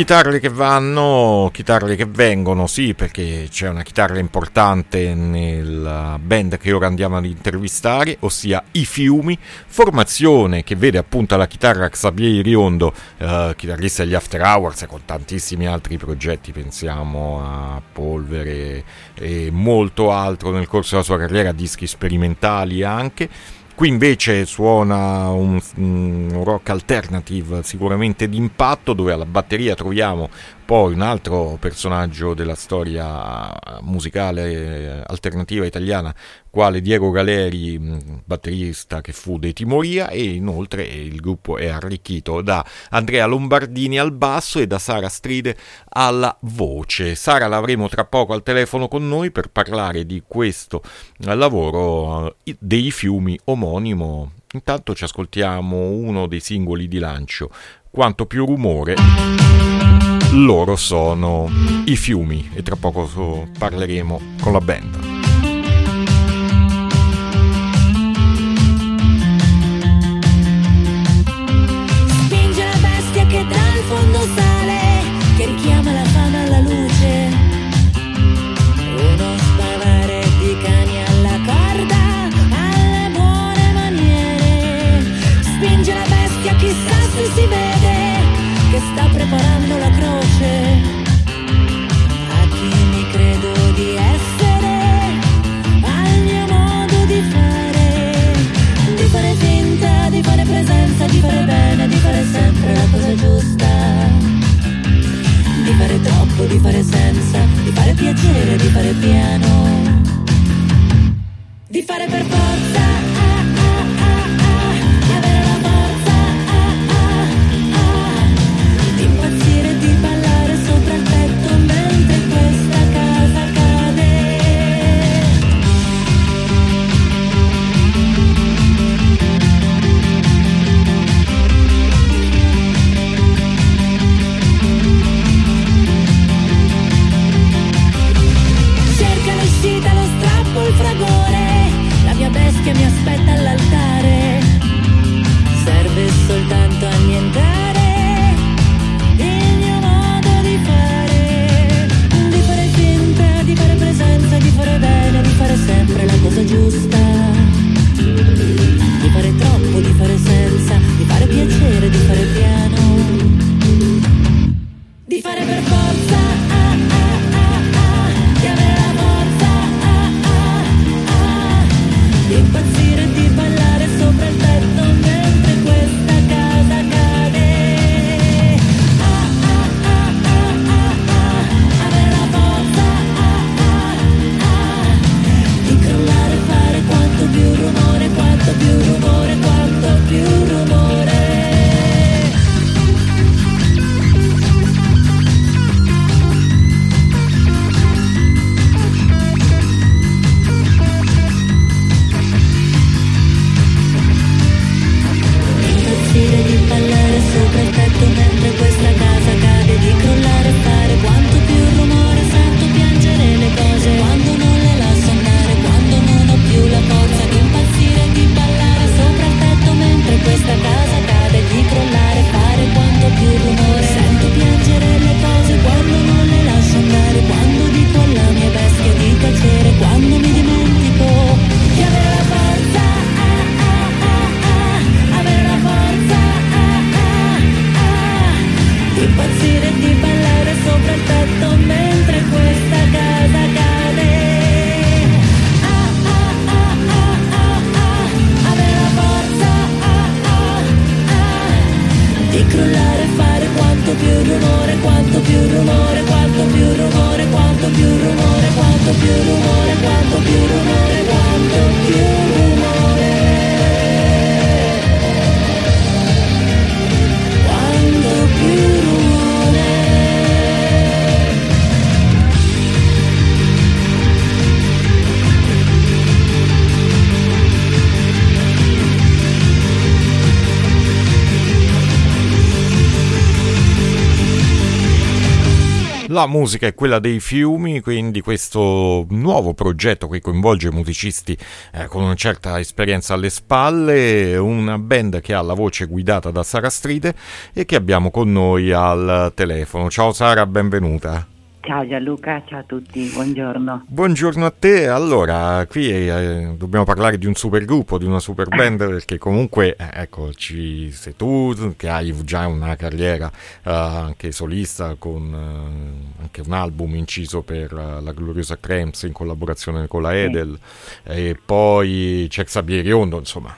chitarre che vanno, chitarre che vengono, sì, perché c'è una chitarra importante nella band che ora andiamo ad intervistare, ossia I Fiumi, formazione che vede appunto alla chitarra Xavier Riondo, eh, chitarrista degli After Hours, con tantissimi altri progetti, pensiamo a Polvere e molto altro nel corso della sua carriera, dischi sperimentali anche Qui invece suona un, un, rock alternative sicuramente d'impatto dove alla batteria troviamo poi un altro personaggio della storia musicale alternativa italiana, quale Diego Galeri, batterista che fu dei Timoria, e inoltre il gruppo è arricchito da Andrea Lombardini al basso e da Sara Stride alla voce. Sara l'avremo tra poco al telefono con noi per parlare di questo lavoro dei fiumi omonimo. Intanto ci ascoltiamo uno dei singoli di lancio, Quanto più rumore loro sono i fiumi e tra poco parleremo con la band. Di fare senza, di fare piacere, di fare piano, La musica è quella dei fiumi, quindi questo nuovo progetto che coinvolge musicisti eh, con una certa esperienza alle spalle, una band che ha la voce guidata da Sara Stride e che abbiamo con noi al telefono. Ciao Sara, benvenuta. Ciao Gianluca, ciao a tutti, buongiorno. Buongiorno a te. Allora, qui eh, dobbiamo parlare di un super gruppo, di una super band, perché comunque, eh, ecco, ci, sei tu che hai già una carriera eh, anche solista con eh, anche un album inciso per uh, la gloriosa Cramps in collaborazione con la Edel, sì. e poi c'è Xavier Riondo, insomma,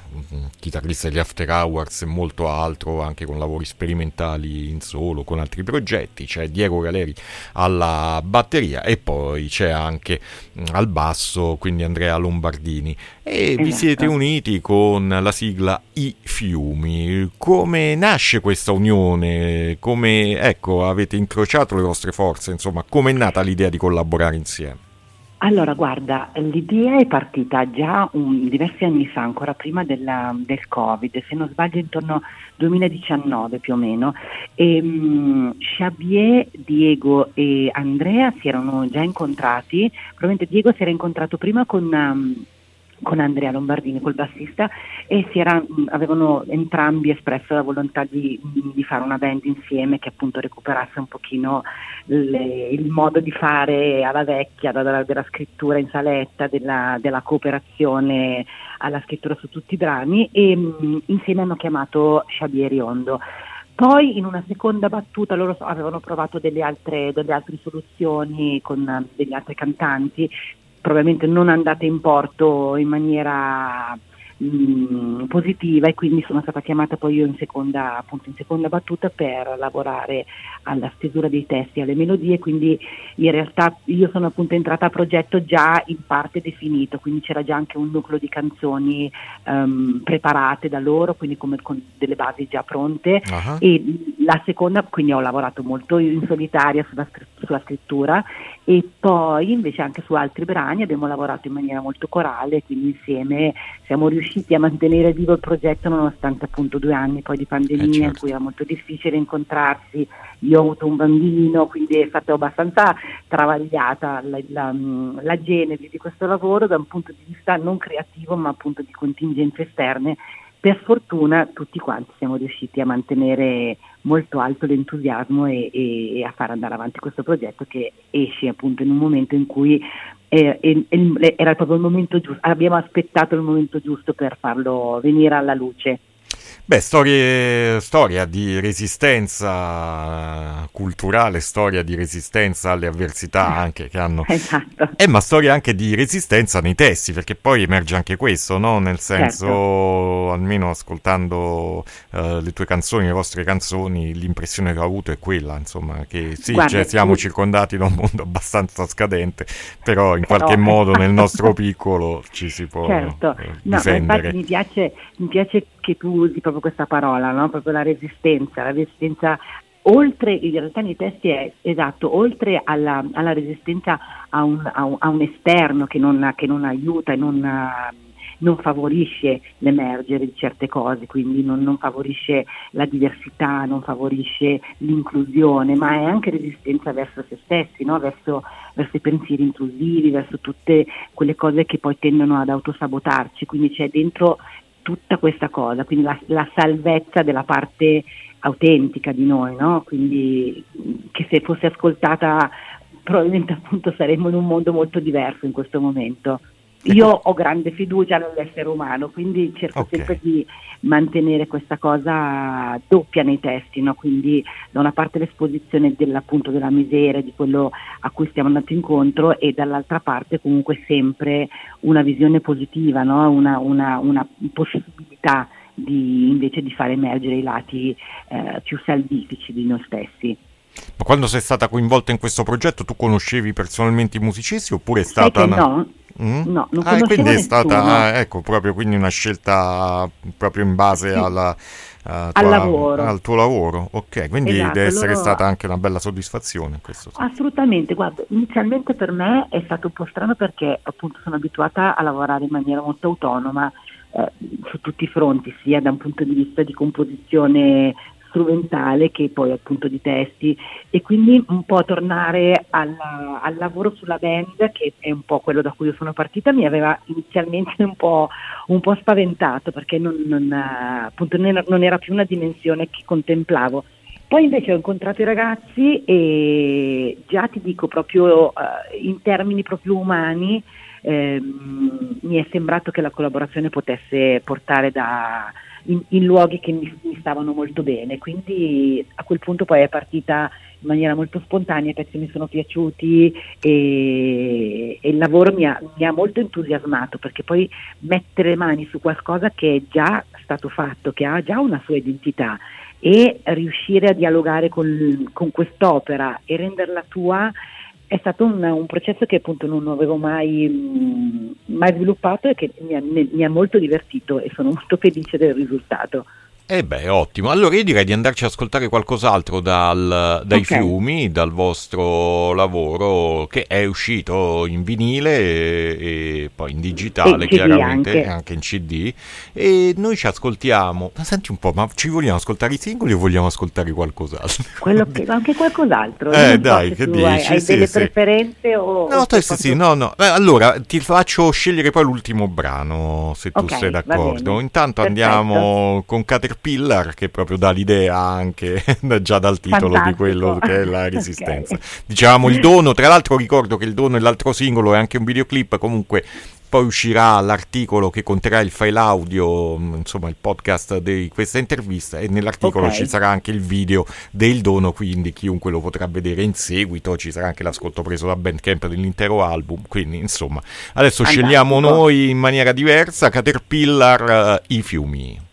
chitarrista degli After Hours e molto altro, anche con lavori sperimentali in solo, con altri progetti. C'è Diego Galeri alla batteria e poi c'è anche al basso quindi Andrea Lombardini e esatto. vi siete uniti con la sigla I Fiumi. Come nasce questa unione? Come ecco, avete incrociato le vostre forze? Insomma, come è nata l'idea di collaborare insieme? Allora, guarda, l'idea è partita già un, diversi anni fa, ancora prima della, del Covid, se non sbaglio intorno al 2019 più o meno, e um, Xavier, Diego e Andrea si erano già incontrati, probabilmente Diego si era incontrato prima con... Um, con Andrea Lombardini, col bassista, e era, avevano entrambi espresso la volontà di, di, fare una band insieme che appunto recuperasse un pochino le, il modo di fare alla vecchia, della, della scrittura in saletta, della, della, cooperazione alla scrittura su tutti i brani e mh, insieme hanno chiamato Xavier Riondo. Poi in una seconda battuta loro avevano provato delle altre, delle altre soluzioni con degli altri cantanti, probabilmente non andate in porto in maniera mh, positiva e quindi sono stata chiamata poi io in seconda, appunto, in seconda battuta per lavorare alla stesura dei testi, alle melodie, quindi in realtà io sono appunto entrata a progetto già in parte definito, quindi c'era già anche un nucleo di canzoni um, preparate da loro, quindi come con delle basi già pronte uh-huh. e la seconda, quindi ho lavorato molto in solitaria sulla, sulla scrittura e poi invece anche su altri brani abbiamo lavorato in maniera molto corale, quindi insieme siamo riusciti a mantenere vivo il progetto nonostante appunto due anni poi di pandemia eh certo. in cui era molto difficile incontrarsi, io ho avuto un bambino, quindi è stata abbastanza travagliata la, la, la genesi di questo lavoro da un punto di vista non creativo ma appunto di contingenze esterne per fortuna tutti quanti siamo riusciti a mantenere molto alto l'entusiasmo e, e, e, a far andare avanti questo progetto che esce appunto in un momento in cui eh, era proprio il momento giusto, abbiamo aspettato il momento giusto per farlo venire alla luce. Beh, storie, storia di resistenza culturale, storia di resistenza alle avversità eh, anche che hanno... Esatto. Eh, ma storia anche di resistenza nei testi, perché poi emerge anche questo, no? Nel senso, certo. almeno ascoltando uh, le tue canzoni, le vostre canzoni, l'impressione che ho avuto è quella, insomma, che sì, Guarda, cioè, siamo tu... circondati da un mondo abbastanza scadente, però in qualche però... modo nel nostro piccolo ci si può certo. eh, no, infatti mi piace, mi piace che tu usi proprio questa parola, no? proprio la resistenza, la resistenza oltre, in realtà nei testi è esatto, oltre alla, alla resistenza a un, a, un, a un, esterno che non, che non aiuta e non, non, favorisce l'emergere di certe cose, quindi non, non, favorisce la diversità, non favorisce l'inclusione, ma è anche resistenza verso se stessi, no? verso, verso i pensieri intrusivi, verso tutte quelle cose che poi tendono ad autosabotarci, quindi c'è dentro tutta questa cosa, quindi la, la salvezza della parte autentica di noi, no? quindi che se fosse ascoltata probabilmente appunto saremmo in un mondo molto diverso in questo momento. Io ho grande fiducia nell'essere umano, quindi cerco okay. sempre di mantenere questa cosa doppia nei testi, no? quindi da una parte l'esposizione dell'appunto della miseria, di quello a cui stiamo andando incontro e dall'altra parte comunque sempre una visione positiva, no? una, una, una, possibilità di, invece di far emergere i lati eh, più salvifici di noi stessi. Ma quando sei stata coinvolta in questo progetto tu conoscevi personalmente i musicisti oppure è stata... Una... No, Mm? No, non ah, quindi è stata ah, ecco, proprio quindi una scelta proprio in base sì. alla, tua, al, al, tuo lavoro. Ok, quindi esatto, deve essere loro... stata anche una bella soddisfazione. Questo, Assolutamente, guarda, inizialmente per me è stato un po' strano perché appunto sono abituata a lavorare in maniera molto autonoma eh, su tutti i fronti, sia da un punto di vista di composizione strumentale che poi appunto di testi. E quindi un po' tornare al, al, lavoro sulla band che è un po' quello da cui io sono partita mi aveva inizialmente un po', un po spaventato perché non, non, appunto non era più una dimensione che contemplavo. Poi invece ho incontrato i ragazzi e già ti dico proprio uh, in termini proprio umani ehm, mi è sembrato che la collaborazione potesse portare da, in, in, luoghi che mi, mi, stavano molto bene, quindi a quel punto poi è partita in maniera molto spontanea, i pezzi mi sono piaciuti e, e il lavoro mi ha, mi ha, molto entusiasmato perché poi mettere le mani su qualcosa che è già stato fatto, che ha già una sua identità e riuscire a dialogare con, con quest'opera e renderla tua è stato un, un, processo che appunto non avevo mai, mai sviluppato e che mi ha, mi ha molto divertito e sono molto felice del risultato. Eh beh, ottimo. Allora io direi di andarci ad ascoltare qualcos'altro dal, dai okay. fiumi, dal vostro lavoro che è uscito in vinile e, e poi in digitale, chiaramente, anche. anche. in CD. E noi ci ascoltiamo. Ma senti un po', ma ci vogliamo ascoltare i singoli o vogliamo ascoltare qualcos'altro? Quello che, anche qualcos'altro. Eh dai, so che dici? Hai, hai sì, delle sì. preferenze o... No, te, sì, sì, no, no. Eh, allora, ti faccio scegliere poi l'ultimo brano, se tu okay, sei d'accordo. Intanto Perfetto. andiamo con Caterpillar Caterpillar che proprio dà l'idea anche già dal titolo Fantastico. di quello che è la resistenza. okay. Dicevamo il dono, tra l'altro ricordo che il dono è l'altro singolo è anche un videoclip, comunque poi uscirà l'articolo che conterrà il file audio, mm, insomma il podcast di questa intervista e nell'articolo okay. ci sarà anche il video del dono, quindi chiunque lo potrà vedere in seguito, ci sarà anche l'ascolto preso da Bandcamp dell'intero album, quindi insomma adesso Fantastico. scegliamo noi in maniera diversa Caterpillar uh, i fiumi.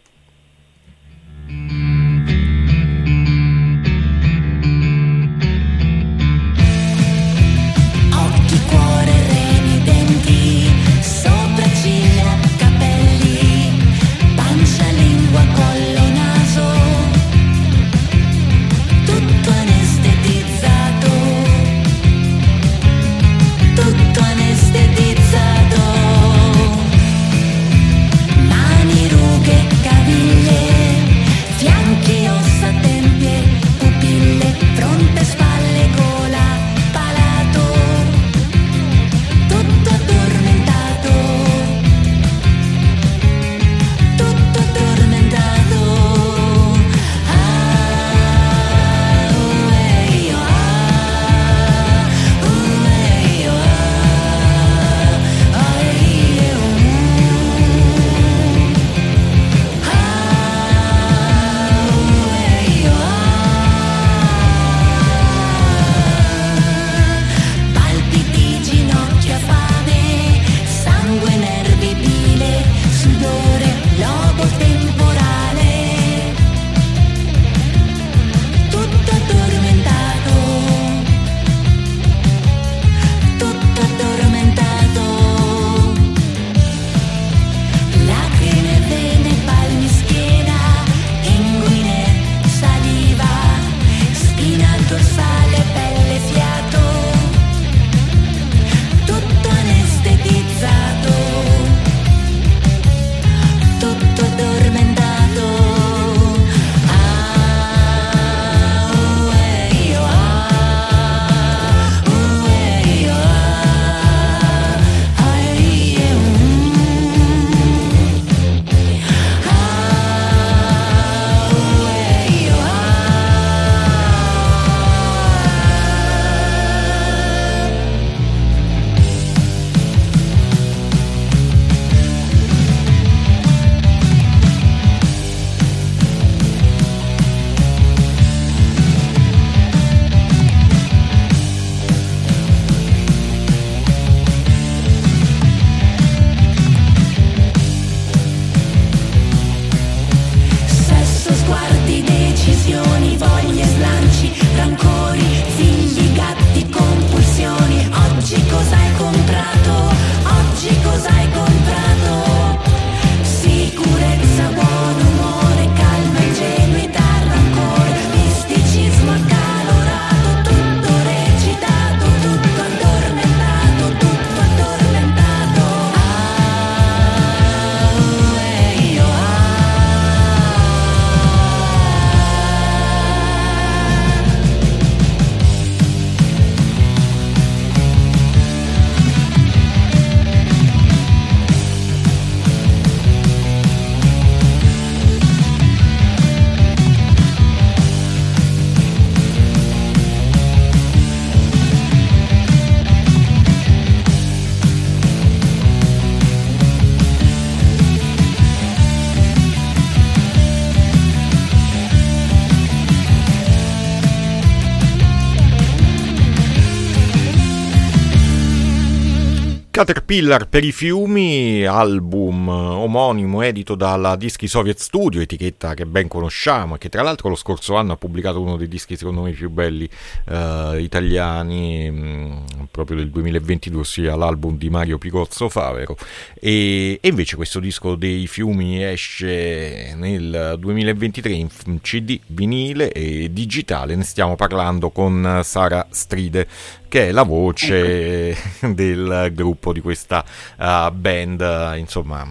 Caterpillar per i fiumi, album omonimo edito dalla Dischi Soviet Studio, etichetta che ben conosciamo e che tra l'altro lo scorso anno ha pubblicato uno dei dischi secondo me più belli eh, italiani, mh, mm, proprio del 2022, ossia l'album di Mario Picozzo Favero. E, e, invece questo disco dei fiumi esce nel 2023 in CD, vinile e digitale, ne stiamo parlando con Sara Stride che è la voce ecco. del gruppo di questa uh, band, insomma,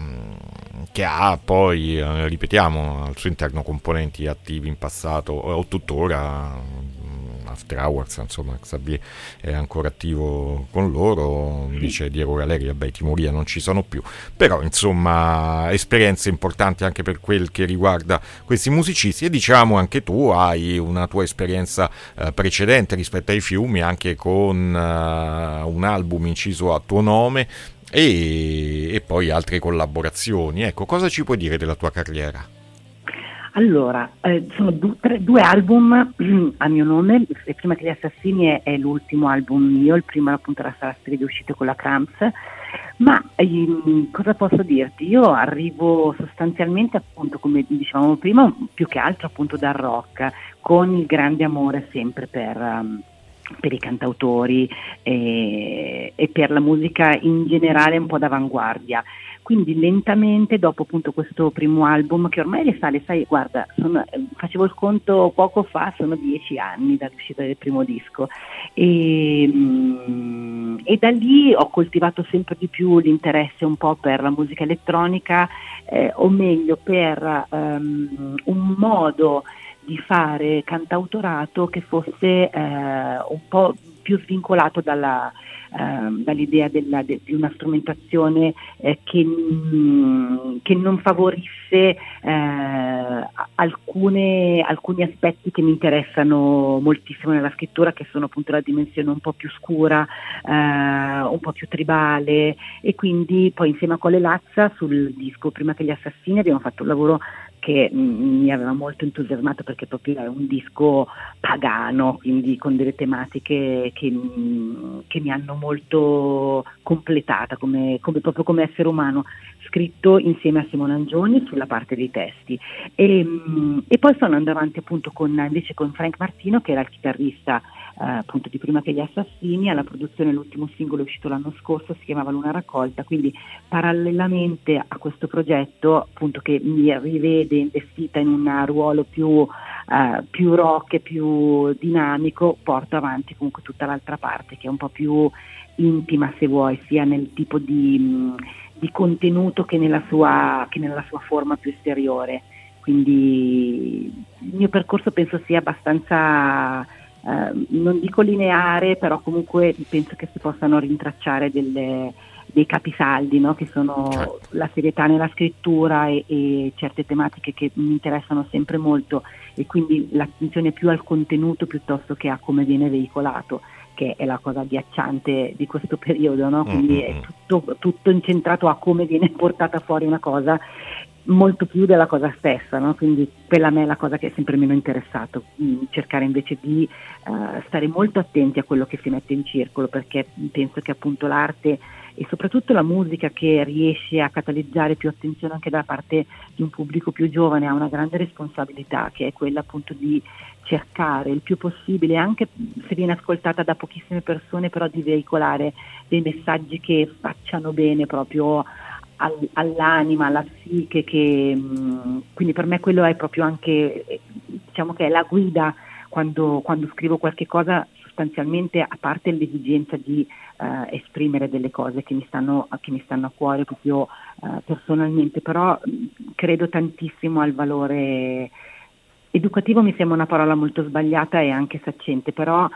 che ha poi, uh, ripetiamo, al suo interno componenti attivi in passato o tuttora After Hours, insomma, Xavier è ancora attivo con loro, dice Diego Galeri, vabbè, i Timoria non ci sono più, però insomma, esperienze importanti anche per quel che riguarda questi musicisti e diciamo anche tu hai una tua esperienza eh, precedente rispetto ai fiumi, anche con uh, un album inciso a tuo nome. E, e poi altre collaborazioni. Ecco, cosa ci puoi dire della tua carriera? Allora, eh, sono du- tre, due album a mio nome, e Prima che gli assassini è, è, l'ultimo album mio, il primo appunto era Sara Stride uscito con la Cramps, ma ehm, cosa posso dirti? Io arrivo sostanzialmente appunto come dicevamo prima, più che altro appunto dal rock, con il grande amore sempre per... Um, per i cantautori e, e, per la musica in generale un po' d'avanguardia. Quindi lentamente, dopo appunto questo primo album, che ormai risale, sai, guarda, sono, facevo il conto poco fa, sono dieci anni dall'uscita del primo disco, e, mm, e da lì ho coltivato sempre di più l'interesse un po' per la musica elettronica, eh, o meglio per um, un modo di fare cantautorato che fosse eh, un po' più svincolato dalla, Ehm, dall'idea della, de, di una strumentazione eh, che, mm, che, non favorisse eh, alcune, alcuni aspetti che mi interessano moltissimo nella scrittura, che sono appunto la dimensione un po' più scura, eh, un po' più tribale. E quindi poi insieme a Cole Lazza sul disco Prima che gli assassini abbiamo fatto un lavoro che mi aveva molto entusiasmato perché proprio è un disco pagano, quindi con delle tematiche che, che mi hanno molto completata come, come, proprio come essere umano, scritto insieme a Simone Angioni sulla parte dei testi. E, e poi sto andando avanti appunto con, invece con Frank Martino che era il chitarrista appunto di prima che gli assassini, alla produzione l'ultimo singolo uscito l'anno scorso, si chiamava Luna Raccolta, quindi parallelamente a questo progetto appunto che mi rivede investita in un ruolo più, eh, più rock e più dinamico, porto avanti comunque tutta l'altra parte che è un po' più intima se vuoi, sia nel tipo di, di contenuto che nella, sua, che nella sua forma più esteriore. Quindi il mio percorso penso sia abbastanza eh, non dico lineare, però comunque penso che si possano rintracciare delle, dei capisaldi, no? che sono certo. la serietà nella scrittura e, e, certe tematiche che mi interessano sempre molto e quindi l'attenzione più al contenuto piuttosto che a come viene veicolato che è la cosa ghiacciante di questo periodo, no? quindi mm-hmm. è tutto, tutto, incentrato a come viene portata fuori una cosa molto più della cosa stessa, no? quindi quella a me è la cosa che è sempre meno interessato, mm, cercare invece di uh, stare molto attenti a quello che si mette in circolo, perché penso che appunto l'arte e soprattutto la musica che riesce a catalizzare più attenzione anche da parte di un pubblico più giovane ha una grande responsabilità, che è quella appunto di cercare il più possibile, anche se viene ascoltata da pochissime persone, però di veicolare dei messaggi che facciano bene proprio all'anima, alla psiche, che, mm, quindi per me quello è proprio anche, eh, diciamo che è la guida quando, quando scrivo qualche cosa, sostanzialmente a parte l'esigenza di uh, esprimere delle cose che mi stanno, che mi stanno a cuore proprio uh, personalmente, però mm, credo tantissimo al valore educativo, mi sembra una parola molto sbagliata e anche saccente, però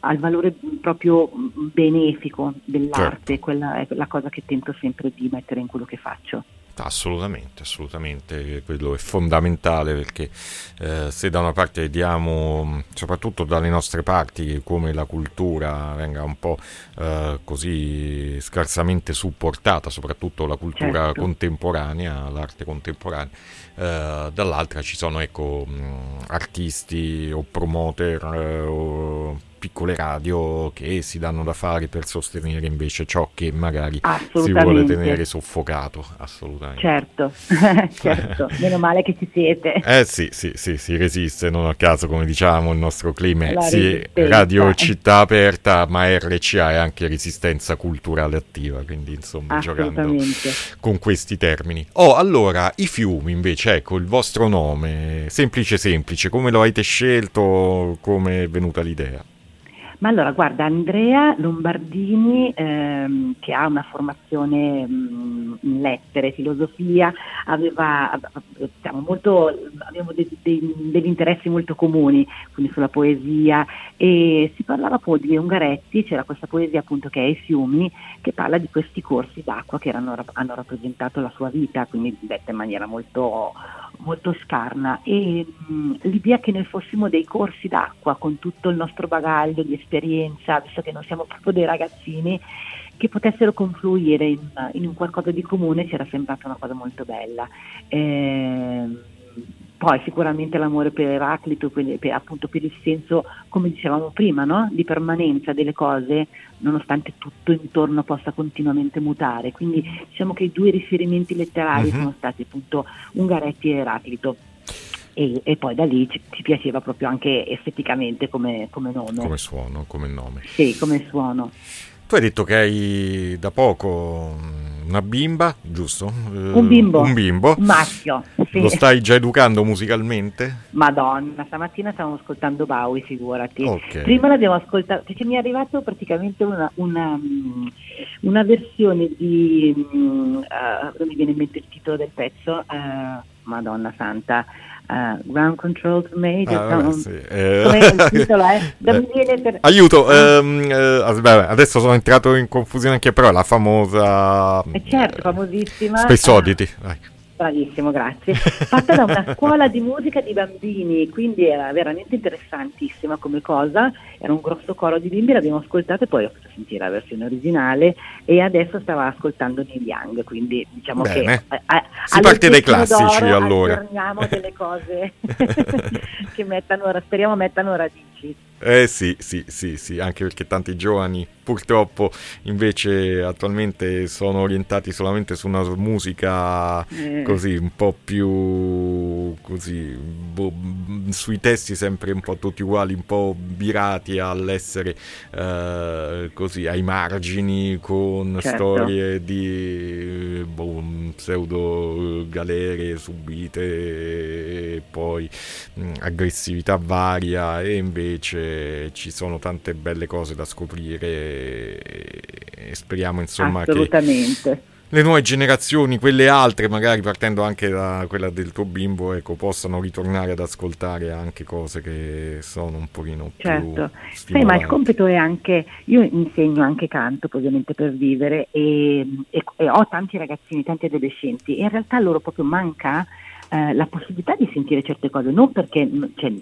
al valore proprio benefico dell'arte, certo. quella è la cosa che tento sempre di mettere in quello che faccio. Assolutamente, assolutamente, quello è fondamentale perché eh, se da una parte vediamo, soprattutto dalle nostre parti, come la cultura venga un po' eh, così scarsamente supportata, soprattutto la cultura certo. contemporanea, l'arte contemporanea, eh, dall'altra ci sono ecco, artisti o promoter eh, o piccole radio che si danno da fare per sostenere invece ciò che magari si vuole tenere soffocato, assolutamente. Certo, certo, meno male che ci siete. Eh sì, sì, sì, si resiste, non a caso come diciamo il nostro clima è sì, radio città aperta, ma RCA è anche resistenza culturale attiva, quindi insomma giocando con questi termini. Oh, allora, i fiumi invece, ecco, il vostro nome, semplice semplice, come lo avete scelto, come è venuta l'idea? Ma allora, guarda, Andrea Lombardini, ehm, che ha una formazione mh, in lettere, filosofia, aveva, diciamo, molto, abbiamo dei, dei, degli interessi molto comuni, quindi sulla poesia, e si parlava poi di Ungaretti, c'era questa poesia appunto che è I fiumi, che parla di questi corsi d'acqua che erano, hanno rappresentato la sua vita, quindi detta in maniera molto molto scarna. E mh, l'idea che noi fossimo dei corsi d'acqua con tutto il nostro bagaglio di esperienza, visto che non siamo proprio dei ragazzini, che potessero confluire in, in un qualcosa di comune ci era sembrata una cosa molto bella. Eh, poi sicuramente l'amore per Eraclito, per, per, appunto per il senso, come dicevamo prima, no? di permanenza delle cose, nonostante tutto intorno possa continuamente mutare. Quindi diciamo che i due riferimenti letterari uh-huh. sono stati appunto Ungaretti e Eraclito. E, e, poi da lì ci, ci, piaceva proprio anche esteticamente come, come nome. Come suono, come nome. Sì, come suono. Tu hai detto che hai da poco una bimba, giusto? Un bimbo. Un bimbo. Un maschio. Sì. Lo stai già educando musicalmente? Madonna, stamattina stavamo ascoltando Bowie, figurati. Okay. Prima l'abbiamo ascoltato, perché mi è arrivato praticamente una, una, una versione di... Uh, non mi viene in mente il titolo del pezzo, uh, Madonna Santa. Uh, ground control to major ah, vabbè, sì. eh, il titolo è eh, per... aiuto um, eh, adesso sono entrato in confusione anche però la famosa eh certo famosissima Space Oddity ah. Bravissimo, grazie. Fatta da una scuola di musica di bambini, quindi era veramente interessantissima come cosa. Era un grosso coro di bimbi, l'abbiamo ascoltata e poi ho sentire la versione originale e adesso stava ascoltando Neil Young, quindi diciamo Bene. che... A, a, si parte dai classici allora. Speriamo delle cose che mettano, speriamo mettano radici. Eh sì, sì, sì, sì, anche perché tanti giovani purtroppo invece attualmente sono orientati solamente su una musica eh. così un po' più così boh, sui testi sempre un po' tutti uguali, un po' virati all'essere eh, così ai margini con certo. storie di boh, pseudo galere subite e poi mh, aggressività varia e invece ci sono tante belle cose da scoprire e, speriamo insomma che le nuove generazioni, quelle altre, magari partendo anche da quella del tuo bimbo, ecco, possano ritornare ad ascoltare anche cose che sono un pochino certo. Sì, ma il compito è anche, io insegno anche canto ovviamente per vivere e, e, e ho tanti ragazzini, tanti adolescenti e in realtà loro proprio manca eh, la possibilità di sentire certe cose, non perché cioè,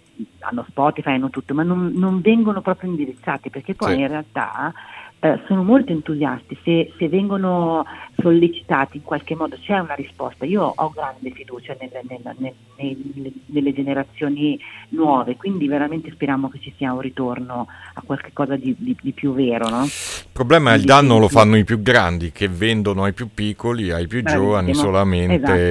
hanno Spotify, hanno tutto, ma non, non vengono proprio indirizzati, perché poi sì. in realtà eh, sono molto entusiasti, se, se, vengono sollecitati in qualche modo c'è una risposta. Io ho grande fiducia nelle, nelle, nelle, nelle generazioni nuove, quindi veramente speriamo che ci sia un ritorno a qualcosa di, di, di più vero. No? Il problema è il danno lo fanno i più grandi che vendono ai più piccoli, ai più Bravissimo. giovani solamente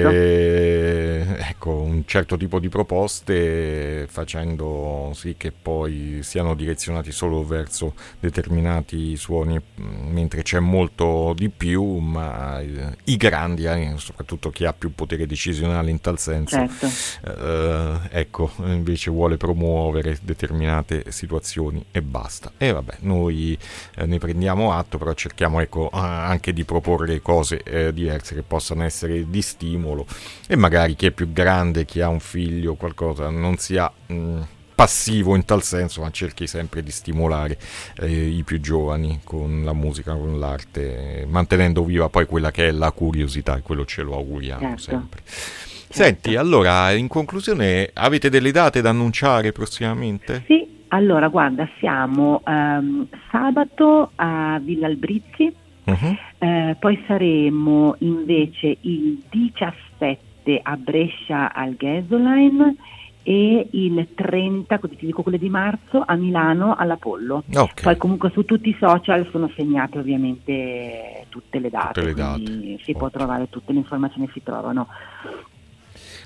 esatto. ecco, un certo tipo di proposte facendo sì che poi siano direzionati solo verso determinati suoni mentre c'è molto di più, ma eh, i grandi, eh, soprattutto chi ha più potere decisionale in tal senso, certo. eh, ecco, invece vuole promuovere determinate situazioni e basta. E vabbè, noi eh, ne prendiamo atto, però cerchiamo ecco, anche di proporre cose eh, diverse che possano essere di stimolo e magari chi è più grande, chi ha un figlio, qualcosa, non sia... Mh, mm, passivo in tal senso, ma cerchi sempre di stimolare eh, i più giovani con la musica, con l'arte, mantenendo viva poi quella che è la curiosità e quello ce lo auguriamo certo. sempre. Certo. Senti, allora, in conclusione, avete delle date da annunciare prossimamente? Sì, allora, guarda, siamo um, sabato a Villa Albrizzi, uh-huh. eh, poi saremo invece il 17 a Brescia al Gasoline e il 30, così ti dico quelle di marzo, a Milano all'Apollo. Okay. Poi comunque su tutti i social sono segnate ovviamente tutte le date, tutte le date. si okay. può trovare tutte le informazioni si trovano.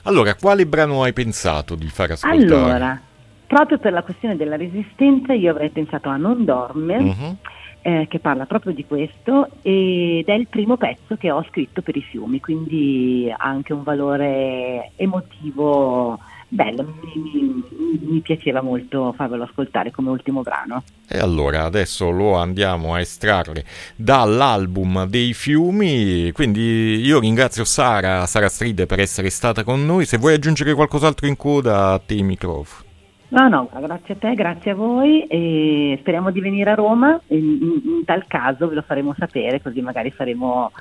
Allora, quale brano hai pensato di far ascoltare? Allora, proprio per la questione della resistenza io avrei pensato a Non dorme. Uh-huh eh, che parla proprio di questo ed è il primo pezzo che ho scritto per i fiumi, quindi ha anche un valore emotivo bello, mi, mi, mi, piaceva molto farvelo ascoltare come ultimo brano. E allora adesso lo andiamo a estrarre dall'album dei fiumi, quindi io ringrazio Sara, Sara Stride per essere stata con noi, se vuoi aggiungere qualcos'altro in coda a te i microfoni. No, no, grazie a te, grazie a voi e speriamo di venire a Roma, in, in, tal caso ve lo faremo sapere così magari faremo,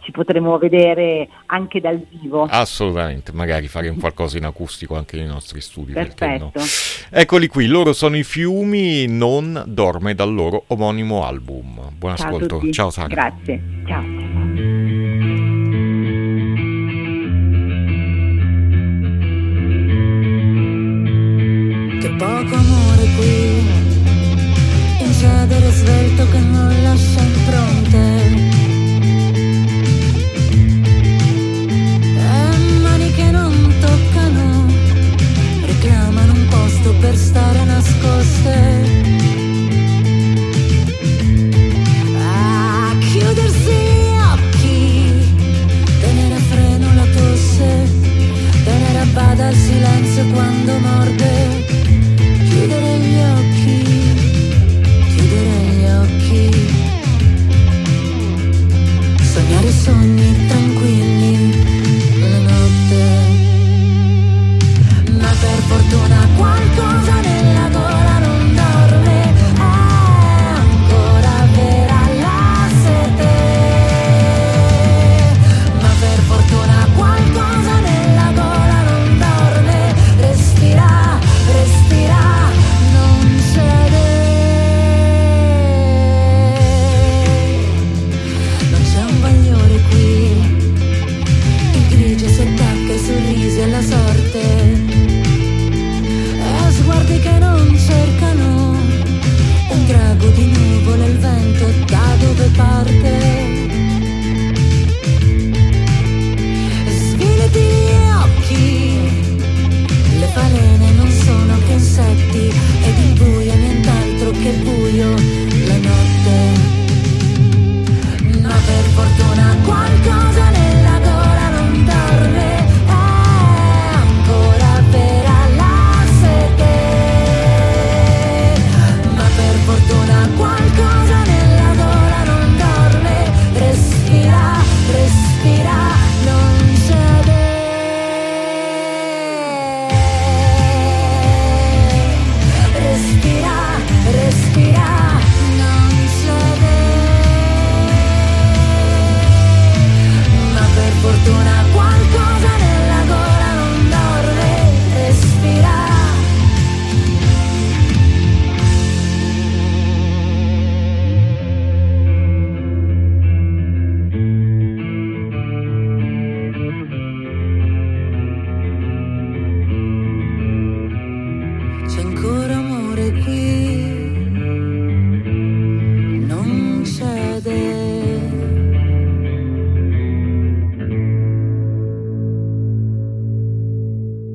ci potremo vedere anche dal vivo. Assolutamente, magari faremo qualcosa in acustico anche nei nostri studi. Perfetto. No? Eccoli qui, loro sono i fiumi, non dorme dal loro omonimo album. Buon Ciao ascolto, ciao Sara. Grazie, ciao. Poco amore qui, incedere svelto che non lascia impronte. E mani che non toccano, reclamano un posto per stare nascoste. Bada il silenzio quando morde.